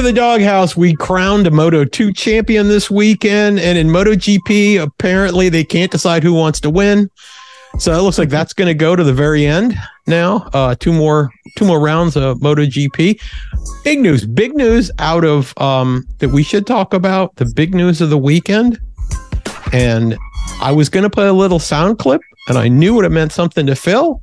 Welcome to the doghouse. We crowned a Moto 2 champion this weekend, and in Moto GP, apparently they can't decide who wants to win. So it looks like that's going to go to the very end now. Uh, two more, two more rounds of Moto GP. Big news, big news out of um, that we should talk about. The big news of the weekend, and I was going to play a little sound clip, and I knew it meant something to Phil,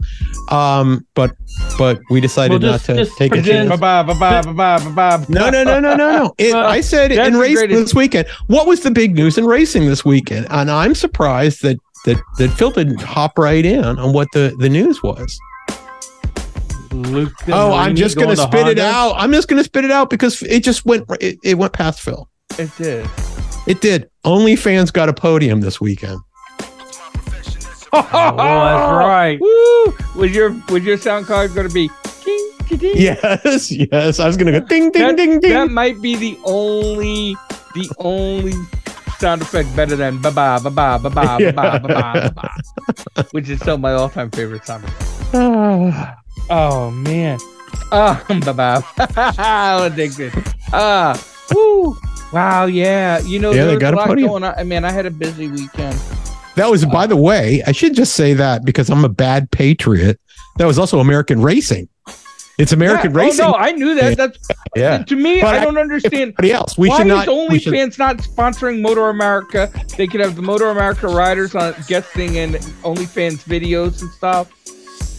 um, but but we decided Well, not to take a pretend- chance. Bye bye bye bye bye bye bye. No, no, no, no, no, no. It, Uh, I said in the racing greatest- this weekend. What was the big news in racing this weekend? And I'm surprised that that that Phil didn't hop right in on what the the news was. Luke Oh, I'm just going to going spit it out. I'm just going to spit it out because it just went it, it went past Phil. It did. It did. Only fans got a podium this weekend. Oh, that's right. Woo! Was your was your sound card going to be? Ding, ding, ding? Yes, yes. I was going to go ding ding that, ding ding. That might be the only the only sound effect better than ba ba ba ba ba ba ba ba ba ba, which is still my all time favorite sound effect. Oh man. Ah, ba ba. Addicted. Ah, woo. Wow, yeah. You know, Yeah, they got a lot podium. going on. I mean, I had a busy weekend. That was, by the way, I should just say that because I'm a bad patriot. That was also American racing. It's American Yeah. racing. Oh no, I knew that. That's yeah. to me. But I don't understand. Everybody else, we Why should not. is we should- OnlyFans not sponsoring Moto America? They could have the Moto America riders on guesting in OnlyFans videos and stuff.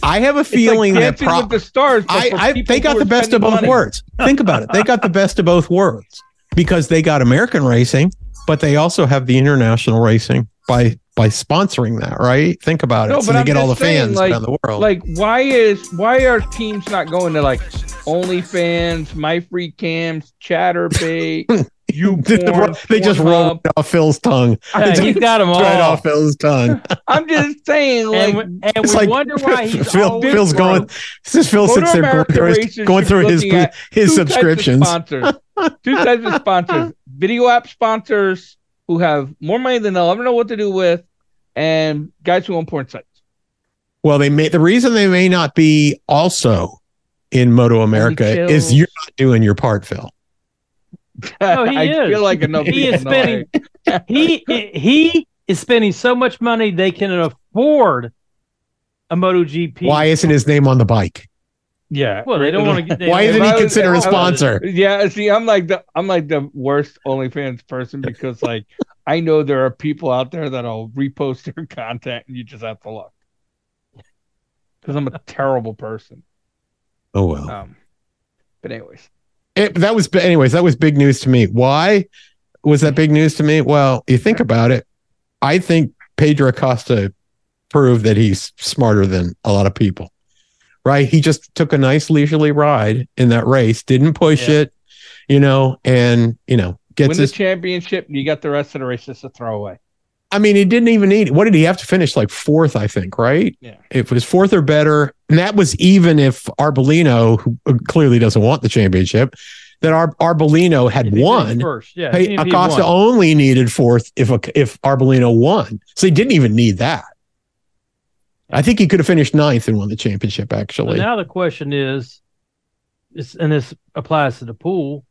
I have a feeling like that pro- with the stars. I, I they got the best of both money. worlds. Think about it. They got the best of both worlds because they got American racing, but they also have the international racing by by sponsoring that. Right? Think about it. No, so they I'm get all the saying, fans like- around the world. Like, why is why are teams not going to like OnlyFans, My Free Cams, Chaturbate, you porn, they just Pornhub? rolled off Phil's tongue. Yeah, he's got them all. right off Phil's tongue. I'm just saying, like, and we, and we like wonder why he's Phil, always Phil's going. broke. This is Phil Motor sits there going America through his, going through his looking his two types of subscriptions. sponsors. Two types of sponsors: video app sponsors who have more money than they'll ever know what to do with, and guys who own porn sites. Well, they may the reason they may not be also in Moto America is you're not doing your part, Phil. No, he I is. feel like enough He is spending. He he is spending so much money they can afford a MotoGP. Why isn't his name on the bike? Yeah. Well, they don't want to get. they Why don't isn't he I was- considered a I was- sponsor? Yeah, see, I'm like the I'm like the worst OnlyFans person because like I know there are people out there that'll repost their content and you just have to look. Because I'm a terrible person. Oh well. Um, but anyways, It, that was anyways. That was big news to me. Why was that big news to me? Well, you think about it. I think Pedro Acosta proved that he's smarter than a lot of people. Right? He just took a nice leisurely ride in that race. Didn't push Yeah. it. You know, and you know gets win the his championship, you got the rest of the race just a throwaway. I mean, he didn't even need. What did he have to finish? Like fourth, I think. Right? Yeah. It was fourth or better, and that was even if Arbolino, who uh, clearly doesn't want the championship, that Ar- Arbolino had won. first. Yeah, Hey, if Acosta won. only needed fourth if uh, if Arbolino won, so he didn't even need that. I think he could have finished ninth and won the championship. So Actually, now the question is, is, and this applies to the pool: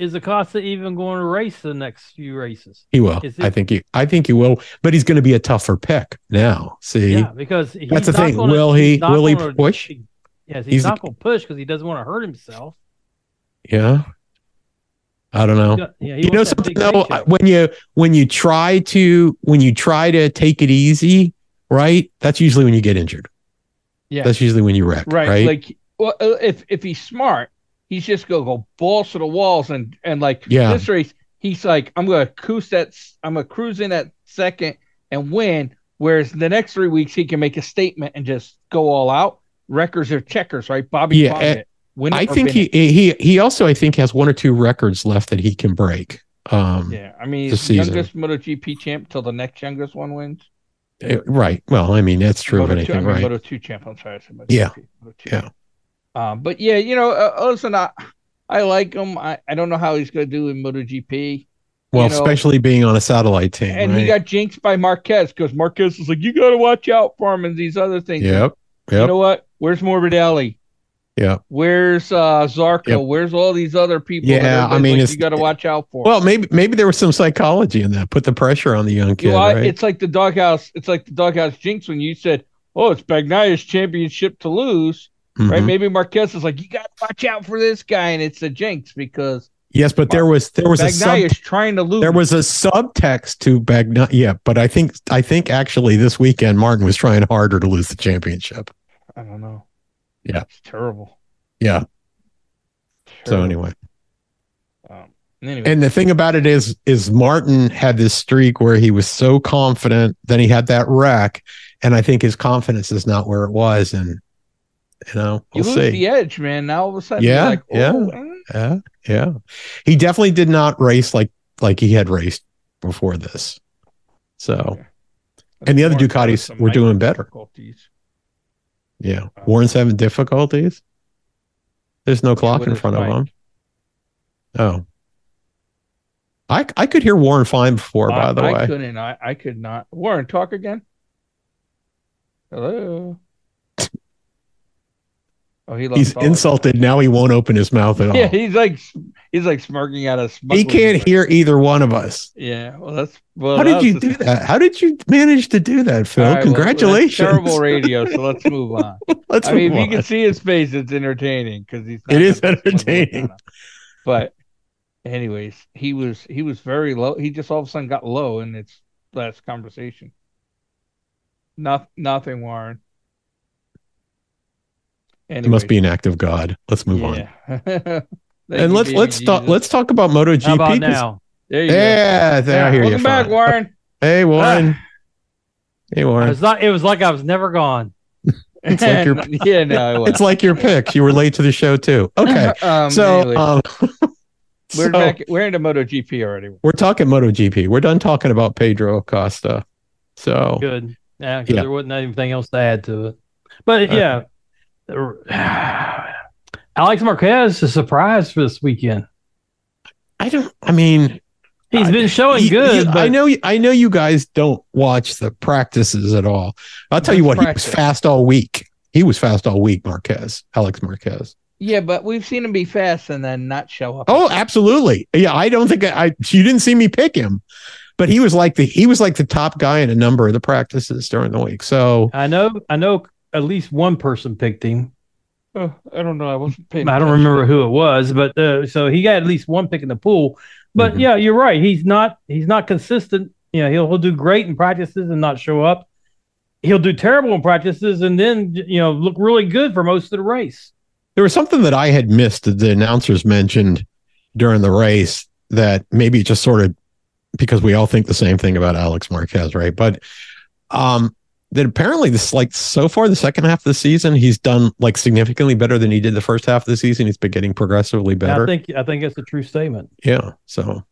Is Acosta even going to race the next few races? he will. it- I think he. I think he will. But he's going to be a tougher pick now. See, Yeah, because he's that's the not thing. Gonna, will he? Will he gonna- push? Yes, he's, He's- not going to push because he doesn't want to hurt himself. Yeah. I don't know. Yeah, you know something though when you when you try to when you try to take it easy right that's usually when you get injured Yeah. that's usually when you wreck Right. right, Like well uh, if if he's smart, he's just gonna go balls to the walls and and like Yeah. this race, he's like, I'm gonna cruise that I'm gonna cruise in at second and win. Whereas the next three weeks he can make a statement and just go all out. Records are checkers, right? Bobby Yeah, Crockett, and win i think he, he he also i think has one or two records left that he can break um Yeah, I mean, he's season. youngest MotoGP champ till the next youngest one wins. eh, right well i mean that's true of Moto two, I anything mean, right Moto two champ. I'm sorry, Moto Yeah. Moto. Yeah. Um, but yeah, you know, uh, listen, I, I like him. I, I don't know how he's going to do in MotoGP. well you know, especially being on a satellite team and right? he got jinxed by Marquez because Marquez was like, "You got to watch out for him and these other things." yep yep. You know what? Where's Morbidelli? Yeah. Where's uh Zarco? Yep. Where's all these other people? that Yeah, I mean, like, you got to watch out for. Well, maybe maybe there was some psychology in that. Put the pressure on the young kid, You know, I- right? it's like the doghouse. It's like the doghouse jinx when you said, "Oh, it's Bagnaia's championship to lose." Right? Mhm. Maybe Marquez is like, "You got to watch out for this guy," and it's a jinx because Yes, but there was there was a sub, is trying to lose. there was a subtext to Bagna. Yeah, but I think I think actually this weekend Martin was trying harder to lose the championship. I don't know. Yeah. it's terrible. Yeah. So anyway, um, anyway, and the thing about it is is Martin had this streak where he was so confident, then he had that wreck, and I think his confidence is not where it was, and you know you we'll lose see. the edge, man. Now all of a sudden, Yeah, like, yeah. oh. Yeah, yeah. He definitely did not race like like he had raced before this. So And the other having Ducatis were doing better. yeah, uh, Warren's having difficulties. There's no clock in front of him. Oh, I I could hear Warren fine before. By the I way, I couldn't. I, I could not. Warren, talk again. Hello. Oh, he he's insulted now. He won't open his mouth at all. Yeah, he's like he's like smirking at us. he can't hear either one of us. Yeah, well, that's well. How did you do that? How did you manage to do that, Phil? Right, well, Congratulations. terrible radio. So let's move on. Let's I mean, if you can see his face, it's entertaining because he's. not It is gonna put one entertaining. But, anyways, he was he was very low. He just all of a sudden got low in its last conversation. Nothing, nothing, Warren. It must be an act of God. Let's move on. on. And let's let's talk let's talk about MotoGP. How about 'cause- now? There you go. Yeah, there, I hear Welcome you. back, fine. Warren. Hey, Warren. hey, It Warren. was not. It was like I was never gone. It's like your yeah, no, I it's like your picks. You were late to the show too. Okay, um, so anyway, um, we're so back. We're into MotoGP already. we're talking MotoGP. We're done talking about Pedro Acosta. So Good. Yeah, because Yeah. there wasn't anything else to add to it. But Okay. Yeah, Alex Marquez is surprised for this weekend. I don't. I mean, He's uh, I- been showing you- good. you- but I know. you- I know you guys don't watch the practices at all. I'll tell you what. What's He was fast all week. He was fast all week. Marquez, Alex Marquez. Yeah, but we've seen him be fast and then not show up. Oh, absolutely. Yeah, I don't think I, I you didn't see me pick him, but he was like the he was like the top guy in a number of the practices during the week. So I know. I know at least one person picked him. Oh, I don't know. I wasn't paying. I don't attention. remember who it was, but uh, so he got at least one pick in the pool. But Mhm. yeah, you're right. He's not. He's not consistent. You know, he'll he'll do great in practices and not show up. He'll do terrible in practices and then you know look really good for most of the race. there was something that I had missed that the announcers mentioned during the race that maybe just sort of because we all think the same thing about Alex Marquez, right? But um that apparently this like so far the second half of the season he's done like significantly better than he did the first half of the season. He's been getting progressively And better. I think I think it's a true statement. yeah. So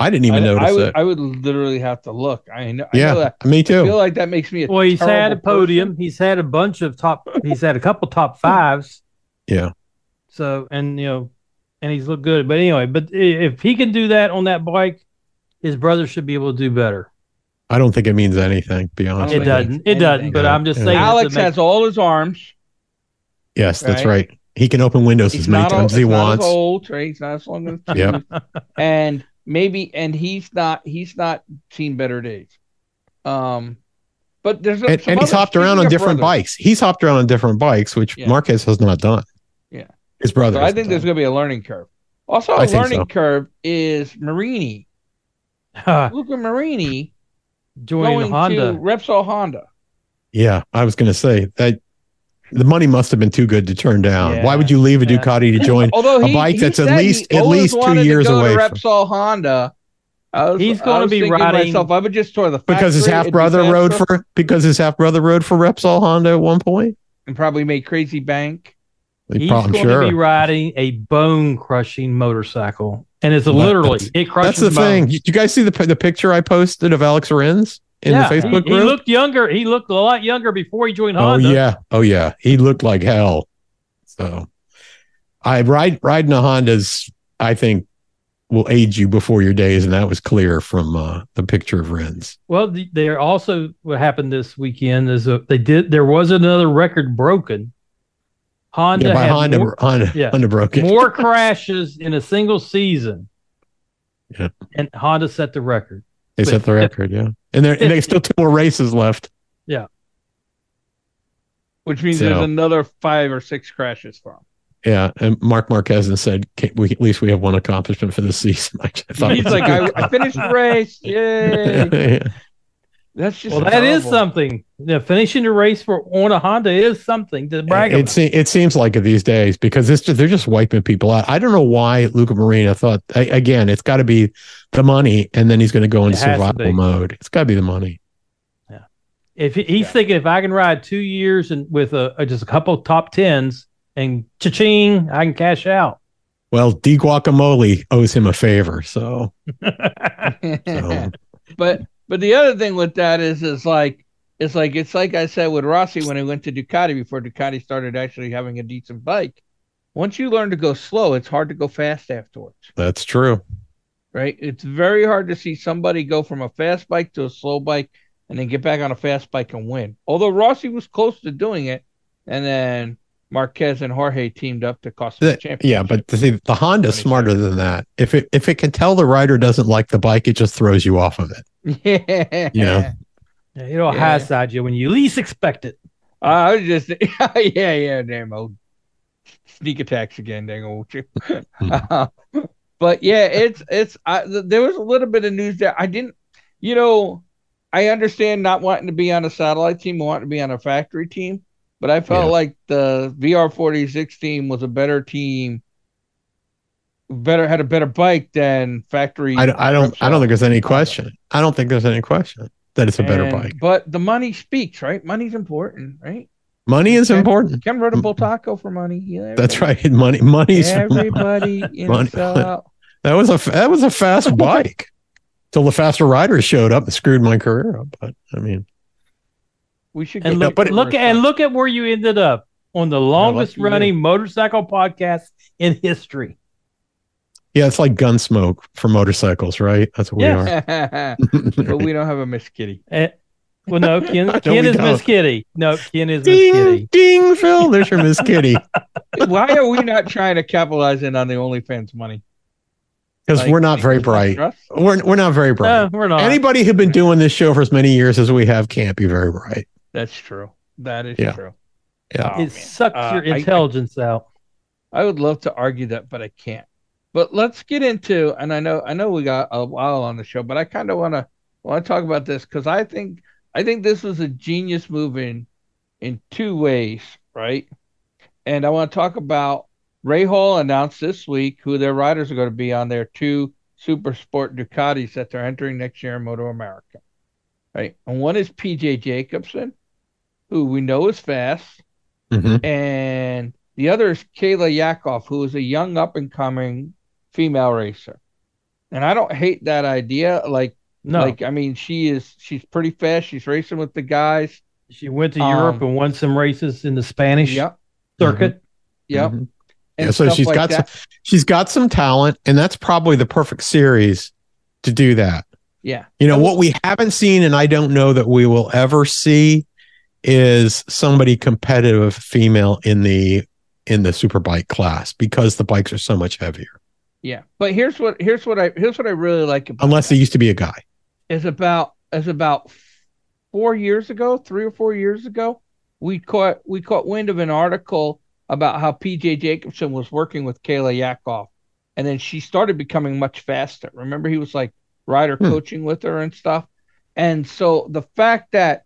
I didn't even I, notice I would, it. I would literally have to look. I know. I yeah, know that. me I feel like that makes me a Well, he's had a podium. person. He's had a bunch of top. He's had a couple top hmm. fives. Yeah. So and you know, and he's looked good. But anyway, but if he can do that on that bike, his brother should be able to do better. I don't think it means anything, to be honest. It with don't you. think doesn't. It doesn't. anything. But I'm just saying. Alex make- has all his arms. Yes, that's Right. right. He can open windows He's as many times as, as he not as wants. old, right? He's not as long as Yep. and maybe and he's not he's not seen better days. Um, but there's a, and, and he's hopped around on different brothers, bikes. He's hopped around on different bikes, which Yeah. Marquez has not done. Yeah. his brother. So I has think there's going to be a learning curve. Also, I a think learning so. curve is Marini, Luca Marini join going Honda. to Repsol Honda. Yeah, I was going to say that the money must have been too good to turn down. Yeah. Why would you leave a Yeah. Ducati to join? Although a he, bike he that's at said least- he at always least two wanted to years go away To from- Repsol Honda. I was, He's gonna be riding- myself, I would just tour the Because his half brother rode for because his half brother rode for Repsol Honda at one and probably made crazy bank. He's prob- going sure. to be riding a bone crushing motorcycle, and it's literally that's- it crushes. That's the thing. bones. You guys see the the picture I posted of Alex Rins in yeah, the Facebook he, he looked younger. He looked a lot younger before he joined Honda. oh yeah, oh yeah. He looked like hell. So, I ride riding a Honda's. I think will age you before your days, and that was clear from uh, the picture of Rins. Well, the, there also what happened this weekend is uh they did there was another record broken Honda yeah, Honda, more, Honda, yeah. Honda broke it. more crashes in a single season. Yeah. And Honda set the record. They set the record, yeah. And there, and they still two more races left. Yeah. Which means So- there's another five or six crashes for him. Yeah, and Mark Marquez said, we, at least we have one accomplishment for the season." I thought He's like, I, I finished the race. Yay. yeah. That's just Well, that is terrible. something. Yeah, finishing the race for on a Honda is something to brag It, about. se- it seems like it these days because it's just, they're just wiping people out. I don't know why Luca Marini thought a- again. It's got to be the money, and then he's going to go into It has to survival mode. It's got to be the money. Yeah, if he- he's Yeah. thinking if I can ride two years and with a, a- just a couple top tens and cha-ching, I can cash out. Well, D Guacamole owes him a favor, so, so but but the other thing with that is is like it's like it's like I said with Rossi when I went to Ducati before Ducati started actually having a decent bike. Once you learn to go slow, it's hard to go fast afterwards, that's true. right? It's very hard to see somebody go from a fast bike to a slow bike and then get back on a fast bike and win. Although Rossi was close to doing it, and then Marquez and Jorge teamed up to cost the The- championship. yeah, but the, thing- the Honda's smarter than that. If it if it can tell the rider doesn't like the bike, it just throws you off of it. yeah, Yeah. Yeah, it'll Yeah. hindsight you when you least expect it. Uh, I was just, yeah, yeah, damn old sneak attacks again, dang old you. Hmm. Uh, but yeah, it's it's. I, th- there was a little bit of news there. I didn't, you know, I understand not wanting to be on a satellite team, wanting to be on a factory team, but I felt Yeah. like the VR forty six team was a better team. Better had a better bike than factory. I, don't- I don't I don't think there's any question. I don't think there's any question that it's a better bike. But the money speaks, right? Money's important, right? Money is Okay. important. Ken rode a Bultaco for money. Yeah, That's right. Money money's Everybody in Money- that was a that was a fast bike till the faster riders showed up and screwed my career up. But I mean, We should And get look, that look first and look at where you ended up on the longest lucky you. running motorcycle podcast in history. yeah, it's like Gunsmoke for motorcycles, right? That's what we Yes. but are. we don't have a Miss Kitty. Eh, well, no, Ken, No, Ken is Miss don't. Kitty. No, Ken is Miss ding, Kitty. ding, Phil. There's your Miss Kitty. Why are we not trying to capitalize in on the OnlyFans money? Because Like, we're not very bright. We're we're not very bright. No, we're not. Anybody who's been doing this show for as many years as we have can't be very bright. That's true. That is Yeah. true. Yeah. Oh, it man. sucks Uh, your I- I- intelligence out. I would love to argue that, but I can't. But let's get into, and I know, I know we got a while on the show, but I kind of want to want to talk about this because I think, I think this was a genius move in, in two ways, right? And I want to talk about Rahal announced this week who their riders are going to be on their two Super Sport Ducatis that they're entering next year in Moto America, right? And one is PJ Jacobsen, who we know is fast Mhm. and the other is Kayla Yaakov, who is a young up and coming female racer. And I don't hate that idea. Like, No, like I mean, she is she's pretty fast. She's racing with the guys. she went to um, Europe and won some races in the Spanish Yep, circuit. yep. Mhm. And Yeah, so stuff she's like got that. some, she's got some talent, and that's probably the perfect series to do that. Yeah, You know what we haven't seen, and I don't know that we will ever see, is somebody competitive female in the in the superbike class because the bikes are so much heavier. yeah. But here's what here's what I here's what I really like about Unless it used to be a guy. is about is about four years ago, three or four years ago, we caught we caught wind of an article about how PJ Jacobsen was working with Kayla Yaakov, and then she started becoming much faster. Remember, he was like rider Hmm. coaching with her and stuff. And so the fact that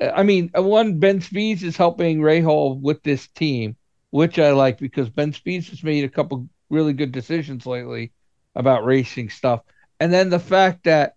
I mean, uh, one Ben Spies is helping Rahal with this team, which I like because Ben Spies has made a couple really good decisions lately about racing stuff. And then the fact that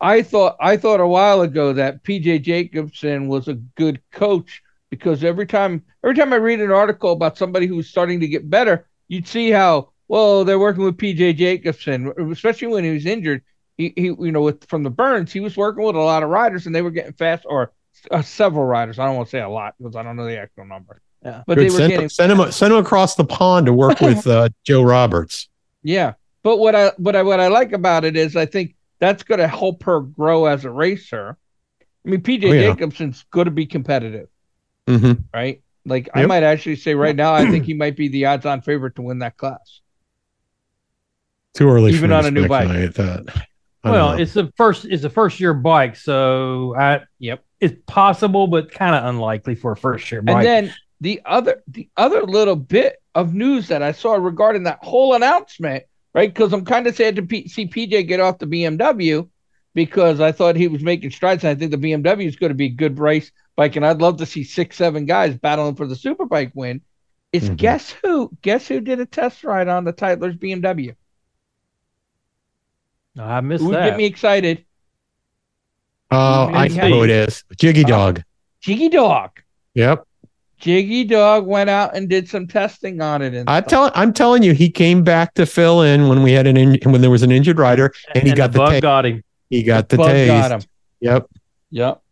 I thought I thought a while ago that PJ Jacobsen was a good coach because every time every time I read an article about somebody who's starting to get better, you'd see how well they're working with PJ Jacobsen, especially when he was injured. He, he you know with from the burns, he was working with a lot of riders and they were getting fast or uh, several riders. I don't want to say a lot because I don't know the actual number. Yeah. but Good. they were send, getting send him send him across the pond to work with uh, Joe Roberts. Yeah, but what I what I what I like about it is I think that's going to help her grow as a racer. I mean, PJ Oh, yeah. Jacobsen's going to be competitive, hmm right? Like I might actually say right now, I think he might be the odds-on favorite to win that class. Too early Even for on a new bike. speculate That. I don't Well, know. it's the first it's a first year bike, so I Yep. it's possible, but kind of unlikely for a first year bike. And then the other the other little bit of news that I saw regarding that whole announcement, right? Because I'm kind of sad to P- see PJ get off the BMW because I thought he was making strides, and I think the BMW is going to be a good race bike, and I'd love to see six, seven guys battling for the superbike win. Is Mhm. guess who? Guess who did a test ride on the Tytler's BMW? I missed Who would that. get me excited? Oh, I know who it is. Jiggy Uh, Dog. Jiggy Dog. Yep. Jiggy Dog went out and did some testing on it, and I tell, I'm telling you, he came back to fill in when we had an in, when there was an injured rider, and he got the the bug taste. got him. he got the Bug taste. got him. Yep. Yep.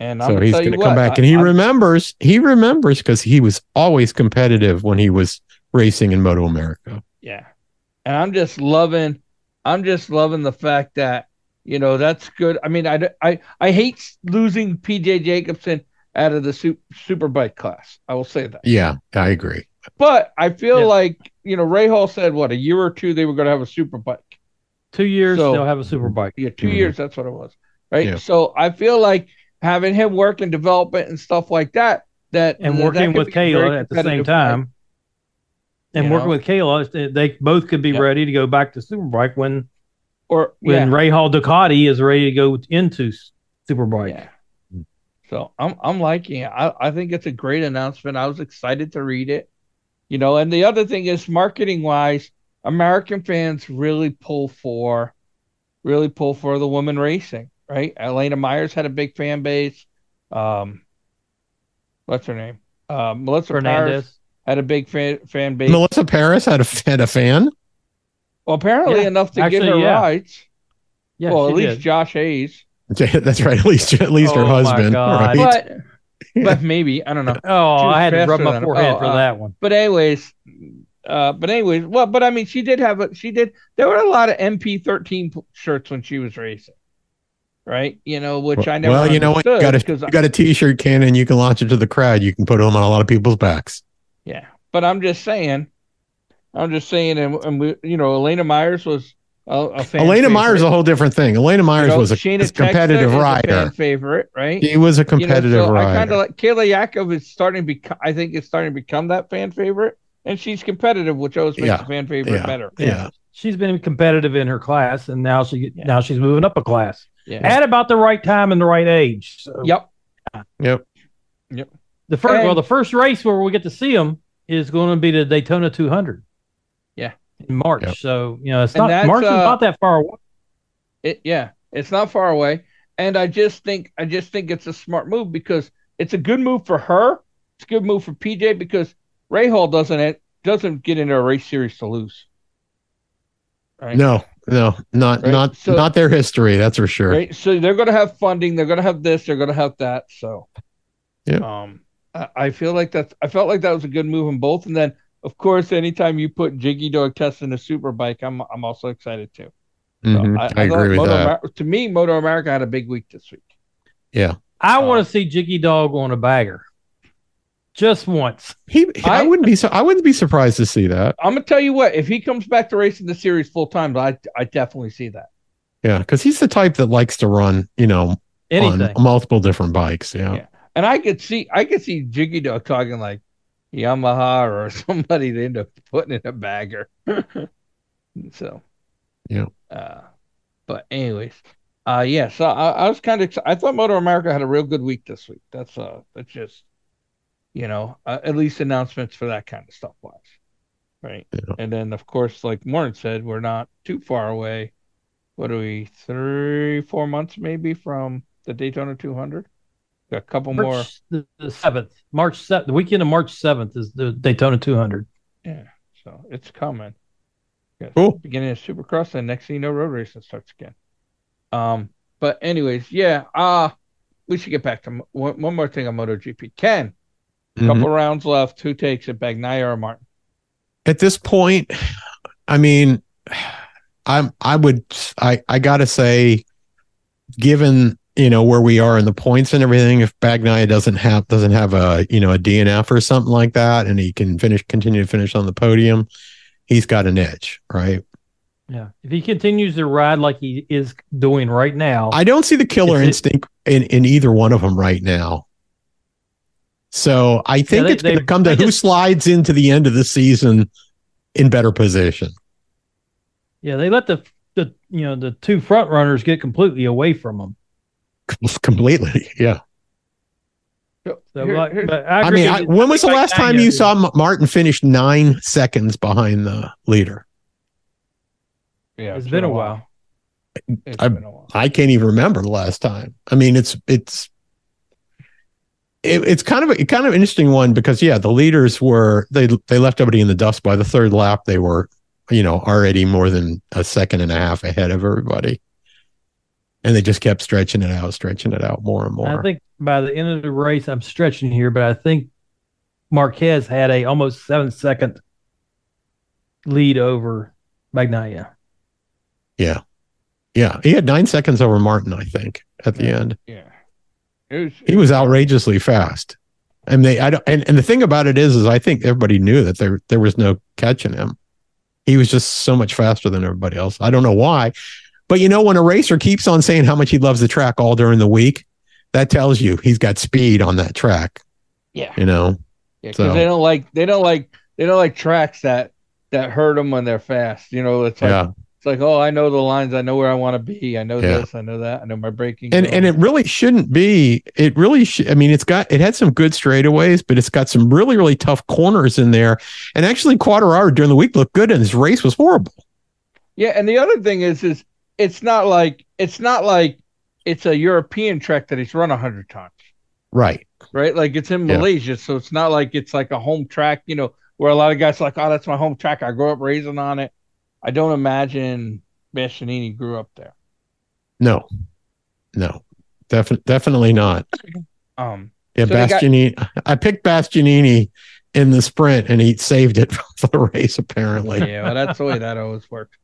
And I'm so gonna he's going to come back, I- and he I'm- remembers. He remembers because he was always competitive when he was racing in Moto America. Yeah. And I'm just loving I'm just loving the fact that you know that's good. I mean, I I I hate losing PJ Jacobsen out of the super bike class. I will say that. Yeah, I agree. But I feel Yeah. like, you know, Rahal said what, a year or two they were going to have a super bike. Two years, So- they'll have a super bike. Yeah, 2 Mhm. years that's what it was. Right? Yeah. So I feel like having him work in development and stuff like that that And that- that working could with be Kayla at the same time. And working know? with Kayla, they- both could be Yep. ready to go back to Superbike when or when yeah. Rahal Ducati is ready to go into Superbike. Yeah. So I'm I'm liking it. I, I think it's a great announcement. I was excited to read it. You know, and the other thing is marketing wise, American fans really pull for really pull for the women racing, right? Elena Myers had a big fan base. Um what's her name? Uh, Melissa Fernandez. Had a big fan fan base. Melissa Paris had a had a fan. well, apparently Yeah, enough to give actually, her yeah. rights. Yeah, well, at least did. Josh Hayes. That's right. At least at least her Oh, my husband. God. Right? But but maybe, I don't know. Oh, I had to rub my forehead oh, for uh, that one. but anyways, uh, but anyways, well, but I mean, she did have a, she did. There were a lot of MP13 shirts when she was racing, right? You know, which I never. well, you know what? You got a because you got a T-shirt cannon. You can launch it to the crowd. You can put them on a lot of people's backs. Yeah, but I'm just saying, I'm just saying, and, and we, you know, Elena Myers was a, a fan. Elena favorite. Myers is a whole different thing. Elena Myers You know, was a Shayna a competitive Texter is a rider. fan favorite, right? He was a You know, competitive so I rider. kind of like Kayla Yaakov is starting to become. I think is starting to become that fan favorite, and she's competitive, which always makes Yeah. a fan favorite Yeah. better. yeah. She's been competitive in her class, and now she Yeah. now she's moving up a class Yeah. at about the right time and the right age. So Yep. Yep. The first well, the first race where we get to see them is going to be the Daytona 200. Yeah. in March. Yep. So you know, it's And not that's, March is uh, not that far away. It yeah, it's not far away, and I just think I just think it's a smart move because it's a good move for her. It's a good move for PJ because Rahal doesn't doesn't get into a race series to lose. Right. No, no, not Right, not so- not their history. That's for sure. Right. So they're going to have funding. They're going to have this. They're going to have that. So, Yeah. Um, I, I feel like that's. I felt like that was a good move in both. And then, of course, anytime you put Jiggy Dog Test in a super bike, I'm I'm also excited too. So Mhm. I, I, I agree with Moto that. Amer- to me, Moto America had a big week this week. Yeah, I uh, want to see Jiggy Dog on a bagger, just once. He, I, I- wouldn't be so. I wouldn't be surprised to see that. I'm gonna tell you what. If he comes back to racing the series full time, I I definitely see that. Yeah, because he's the type that likes to run. You know, Anything. on multiple different bikes. Yeah. Yeah. And I could see I could see Jiggy Dog talking like Yamaha or somebody to end up putting in a bagger. so Yeah. Uh, but anyways, uh, yeah. So I, I was kind of excited. I thought Moto America had a real good week this week. That's uh, that's just you know uh, at least announcements for that kind of stuff was right. Yeah. And then of course, like Warren said, we're not too far away. What are we? Three, four months maybe from the Daytona 200. Got a couple more. March the, the seventh, March seventh, the weekend of March seventh is the Daytona 200. Yeah, so it's coming. Yeah, Cool. Beginning of Supercross, and next thing you know, road racing starts again. Um, but anyways, yeah. Uh we should get back to mo- one, one more thing on MotoGP. Ken, Mhm. couple rounds left. Who takes it, Bagnaia or Martin? At this point, I mean, I'm. I would. I. I gotta say, given you know where we are in the points and everything. If Bagnaia doesn't have doesn't have a you know a DNF or something like that, and he can finish continue to finish on the podium, he's got an edge, right? Yeah. If he continues to ride like he is doing right now, I don't see the killer Is it- instinct in, in either one of them right now. So I think they- it's going to come to who just- slides into the end of the season in better position. yeah, they let the the you know the two front runners get completely away from them. Completely. Yeah. So, Here- like, but I mean, I, when was the Like last time Bagnaia you is- saw Martin finish nine seconds behind the leader? yeah, It's been a while. It's I- been a while. I can't even remember the last time. I mean, it's it's it, it's kind of a kind of interesting one because yeah, the leaders were they they left everybody in the dust by the third lap. They were you know already more than a second and a half ahead of everybody, and they just kept stretching it out, stretching it out more and more. I think by the end of the race, I'm stretching here, but I think Marquez had a almost seven second lead over Bagnaia. yeah, yeah, he had nine seconds over Martin. I think at the Yeah. end. Yeah. It was, he was outrageously fast. And they, I don't, and, and the thing about it is, is I think everybody knew that there there was no catching him. He was just so much faster than everybody else. I don't know why, but you know, when a racer keeps on saying how much he loves the track all during the week, that tells you he's got speed on that track. yeah. You know, Yeah, So- they don't like they don't like they don't like tracks that that hurt them when they're fast. You know, it's like yeah. it's like oh, I know the lines, I know where I want to be, I know Yeah. this, I know that, I know my braking. And zone. and it really shouldn't be. It really, sh- I mean, it's got it had some good straightaways, but it's got some really really tough corners in there. And actually, Quartararo during the week looked good, and his race was horrible. yeah, and the other thing is is it's not like it's not like it's a European track that he's run a hundred times, Right. right? Like it's in Yeah. Malaysia, so it's not like it's like a home track, you know, where a lot of guys are like, oh, that's my home track. I grew up racing on it. I don't imagine Bastianini grew up there. No. No. Definitely, definitely not. Um, Yeah, So they got- Bastianini. I picked Bastianini in the sprint, and he saved it for the race. Apparently, yeah, well, that's the way that always works.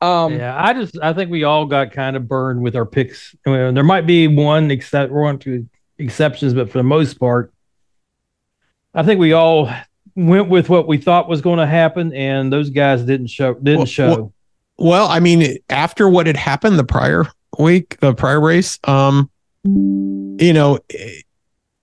Um, yeah, I just I think we all got kind of burned with our picks. I mean, there might be one except one two exceptions, but for the most part, I think we all went with what we thought was going to happen, and those guys didn't show didn't Well, show. well- well, I mean, after what had happened the prior week, the prior race, um, you know, eh,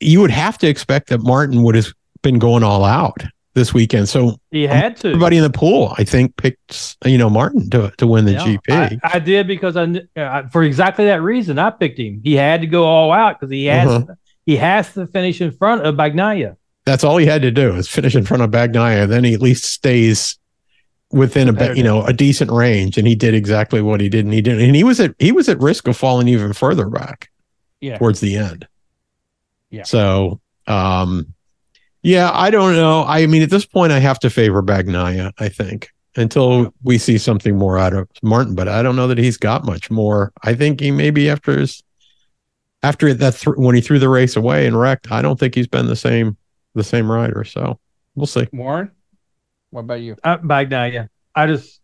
you would have to expect that Martin would have been going all out this weekend. So he had to. everybody in the pool, I think, picked you know Martin to to win the Yeah, GP. I, I did because I kn- uh, for exactly that reason I picked him. He had to go all out because he has Uh-huh. he has to finish in front of Bagnaia. That's all he had to do is finish in front of Bagnaia. Then he at least stays within a you know, a decent range. And he did exactly what he did. And he did. And he was at he was at risk of falling even further back Yeah. towards the end. Yeah. So um yeah, I don't know. I mean, at this point I have to favor Bagnaia, I think, until we see something more out of Martin, but I don't know that he's got much more. I think he maybe after his after that th- when he threw the race away and wrecked, I don't think he's been the same the same rider. So we'll see. Warren, what about you? Uh, Bagnaia. I just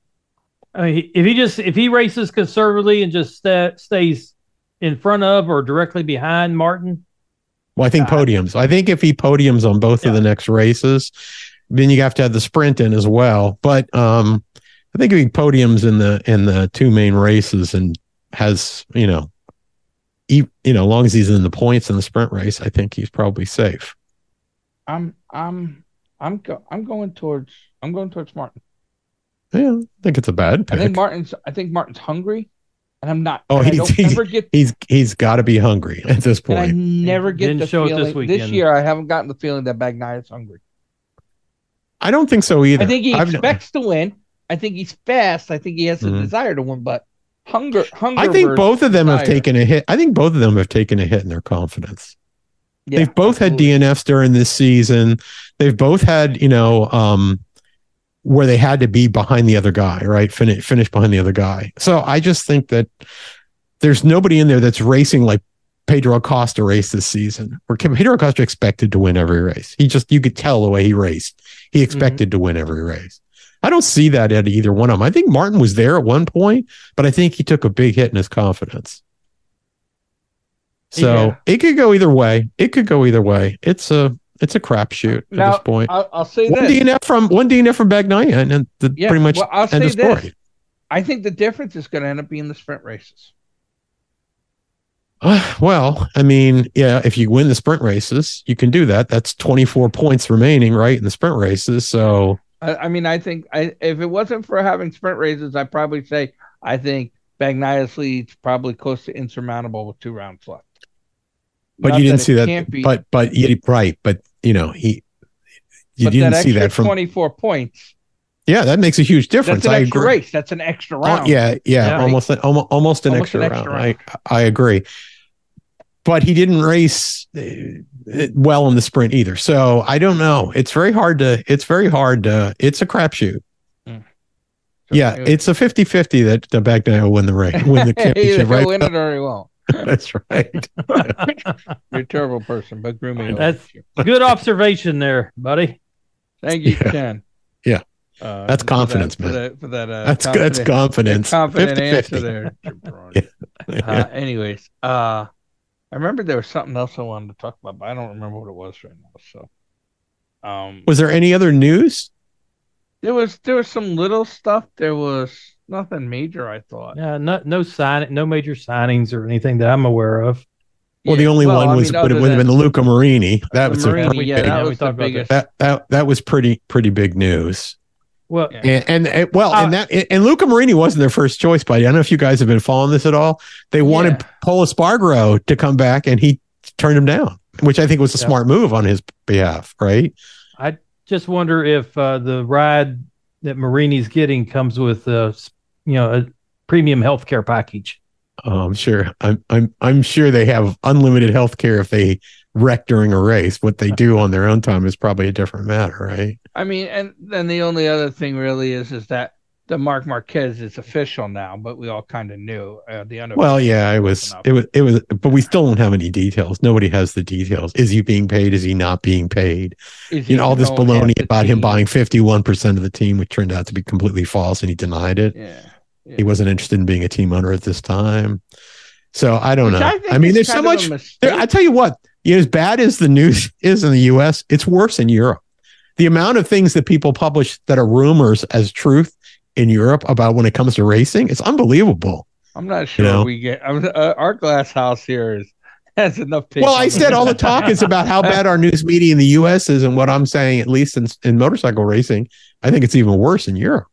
I mean, he- if he just if he races conservatively and just sta stays in front of or directly behind Martin, Well, I think podiums. I think if he podiums on both of the next races, then you have to have the sprint in as well. But um, I think if he podiums in the in the two main races and has you know, he, you know, as long as he's in the points in the sprint race, I think he's probably safe. I'm I'm I'm go, I'm going towards I'm going towards Martin. Yeah, I think it's a bad I think Martin's I think Martin's hungry, and I'm not. Oh, and I he's- he's- get he's he's got to be hungry at this and I never get Didn't the show it this feeling this, year. I haven't gotten the feeling that Bagnaia is hungry. I don't think so either. I think he I've- expects to win. I think he's fast. I think he has a Mhm. desire to win, but hunger hunger. I think both of them have taken a hit. I think both of them have taken a hit in their confidence. Yeah, They've both had. DNFs during this season. They've both had, you know, um, where they had to be behind the other guy, right? Finish finish behind the other guy. So I just think that there's nobody in there that's racing like Pedro Acosta raced this season. Where Pedro Acosta expected to win every race. He just you could tell the way he raced. He mm-hmm. expected to win every race. I don't see that at either one of them. I think Martin was there at one point, but I think he took a big hit in his confidence. So Yeah. it could go either way. It could go either way. It's a it's a crapshoot at Now, this point. I'll, I'll say One this. DNF from one DNF from Bagnaia, and then the, Yeah, pretty much well, I'll end say of story. this. I think the difference is going to end up being the sprint races. Uh, well, I mean, yeah, if you win the sprint races, you can do that. That's 24 points remaining, right, in the sprint races. So, I, I mean, I think I, if it wasn't for having sprint races, I'd probably say I think Bagnaia's lead's probably close to insurmountable with two rounds left. But Not you didn't it see that. be, But, but, yeah, right. But, you know, he, you didn't that see extra that from, 24 points. yeah, that makes a huge difference. That's an I extra agree. race. That's an extra Oh, round. yeah, yeah, Yeah. almost, almost, almost an Almost extra, an extra round. I, I agree. But he didn't race uh, well in the sprint either. So I don't know. It's very hard to, it's very hard to, it's a crapshoot. So, Yeah, it's a 50 50 that the Bagnaia will win the race, win the championship, right? win it or he won't. That's right. You're a terrible person, but grooming. That's- hurt. Good observation there, buddy. Thank you, Yeah. Ken. Yeah. Uh, That's for that- confidence, for man. that- For that, uh, That's that's confidence. confident 50-50. answer there. jabroni. Uh, anyways, uh, I remember there was something else I wanted to talk about, but I don't remember what it was right now. So, um, Was there any other news? there was there was some little stuff. There was nothing major. I thought. Yeah, no, no sign, no major signings or anything that I'm aware of. Well, the only well, one I was mean, but it would have been the Luca Marini. That was a Marini, pretty yeah, big, that we was the talked about biggest. that, that that was pretty pretty big news. Well, And and, and- well, Uh, and that and Luca Marini wasn't their first choice, buddy. I don't know if you guys have been following this at all. They wanted Yeah. Pol Espargaro to come back, and he turned him down, which I think was a Yeah. smart move on his behalf, right? I just wonder if uh, the ride that Marini's getting comes with a, s- you know, a premium healthcare package. Oh, I'm sure. I'm I'm I'm sure they have unlimited health care if they wreck during a race. What they do on their own time is probably a different matter, right? I mean, and then the only other thing really is is that the Mark Marquez is official now, but we all kind of knew uh, the under. Well, yeah, it was it was it was but we still don't have any details. Nobody has the details. Is he being paid? Is he not being paid? Is You know, all this known baloney the about him buying 51% of the team, which turned out to be completely false and he denied it. Yeah. He wasn't interested in being a team owner at this time. So I don't Which know. I, I, mean, there's so kind of a much. There- I tell you what, you know, as bad as the news is in the US, it's worse in Europe. The amount of things that people publish that are rumors as truth in Europe about when it comes to racing, it's unbelievable. I'm not sure know? we get I'm, uh, our glass house here is has enough. Well, I said all the talk is about how bad our news media in the US is, and what I'm saying, at least in, in motorcycle racing, I think it's even worse in Europe.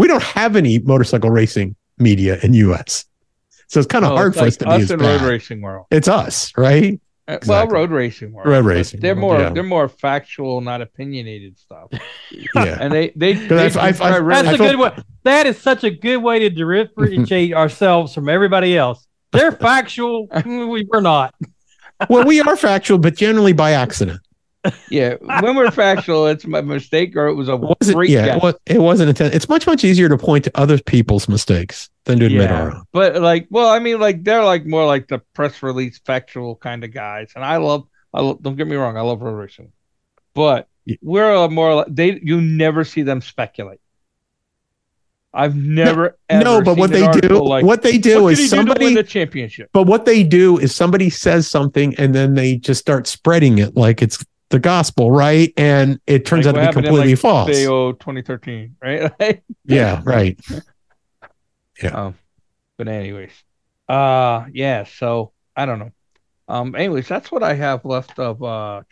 We don't have any motorcycle racing media in US. So it's kind of Oh, hard it's for us like to be us as in road racing world. It's us, right? Uh, Exactly. Well, road racing world. Road racing They're world, more yeah. they're more factual, not opinionated stuff. Yeah. And they they, they I've- I've- I've- That's I a feel- good way. That is such a good way to differentiate ourselves from everybody else. They're factual. we, we're not. well, we are factual, but generally by accident. Yeah. When we're factual, it's my mistake or it was a It wasn't, great yeah, guess. it, was, it wasn't intent. It's much, much easier to point to other people's mistakes than to admit our own. But like, well, I mean, like they're like more like the press release factual kind of guys, and I love. I love, don't get me wrong, I love road racing, but Yeah. we're a more like they. You never see them speculate. I've never ever no, but seen what they do, like, what they do what is do win somebody, the championship. but what they do is somebody says something and then they just start spreading it like it's the gospel, right? And it turns Like out to be happened in, completely like, false. Theo 2013, right? yeah, right. Um, but anyways, uh, yeah. So I don't know. Um, anyways, that's what I have left of uh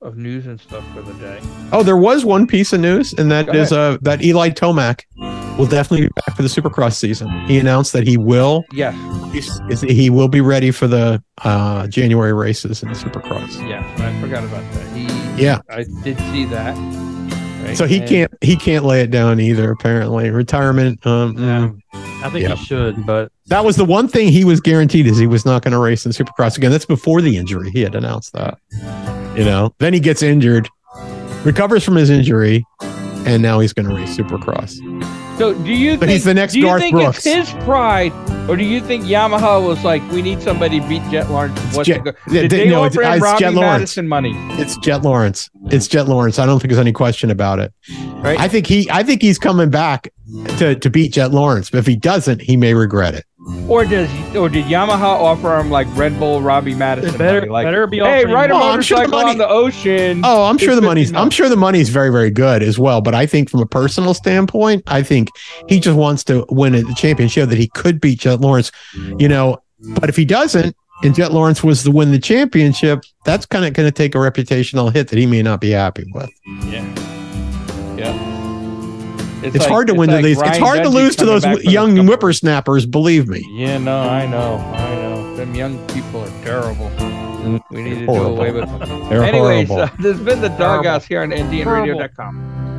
of news and stuff for the day. Oh, there was one piece of news, and that Go is uh, that Eli Tomac will definitely be back for the Supercross season. He announced that he will Yeah. he will be ready for the uh, January races in the Supercross. Yeah, I forgot about that. He, Yeah. I did see that. right? So he And- can't he can't lay it down either. Apparently, retirement. Um, Yeah. mm. I think Yeah. you should, but that was the one thing he was guaranteed is he was not going to race in Supercross again. That's before the injury. He had announced that. You know, then he gets injured, recovers from his injury, and now he's going to race Supercross. So do you But think he's the next do you Garth think Brooks. it's his pride, or do you think Yamaha was like, we need somebody to beat Jet Lawrence? It's What's Jet- yeah, Did th- they no, offer him Robbie Jet Lawrence. Madison money? It's Jet Lawrence. It's Jet Lawrence. I don't think there's any question about it. Right. I think he I think he's coming back to to beat Jet Lawrence. But if he doesn't, he may regret it. Or does or did Yamaha offer him like Red Bull Robbie Madison? It better money? like, better be hey, offering ride a more. Oh, I'm sure the money- on the ocean. Oh, I'm sure the money's. 50 I'm sure the money's very, very good as well. But I think from a personal standpoint, I think he just wants to win a championship that he could beat Jett Lawrence. You know, but if he doesn't, and Jett Lawrence was to win the championship, that's kind of going to take a reputational hit that he may not be happy with. Yeah. Yeah. It's, like- hard to it's win to like these. It's Ryan hard to lose to those young whippersnappers. Believe me. Yeah, no, I know, I know. Them young people are terrible. We need to do Horrible. away with them. They're Anyways, horrible. uh, this has been the DawgHouse here on NTNRadio.com.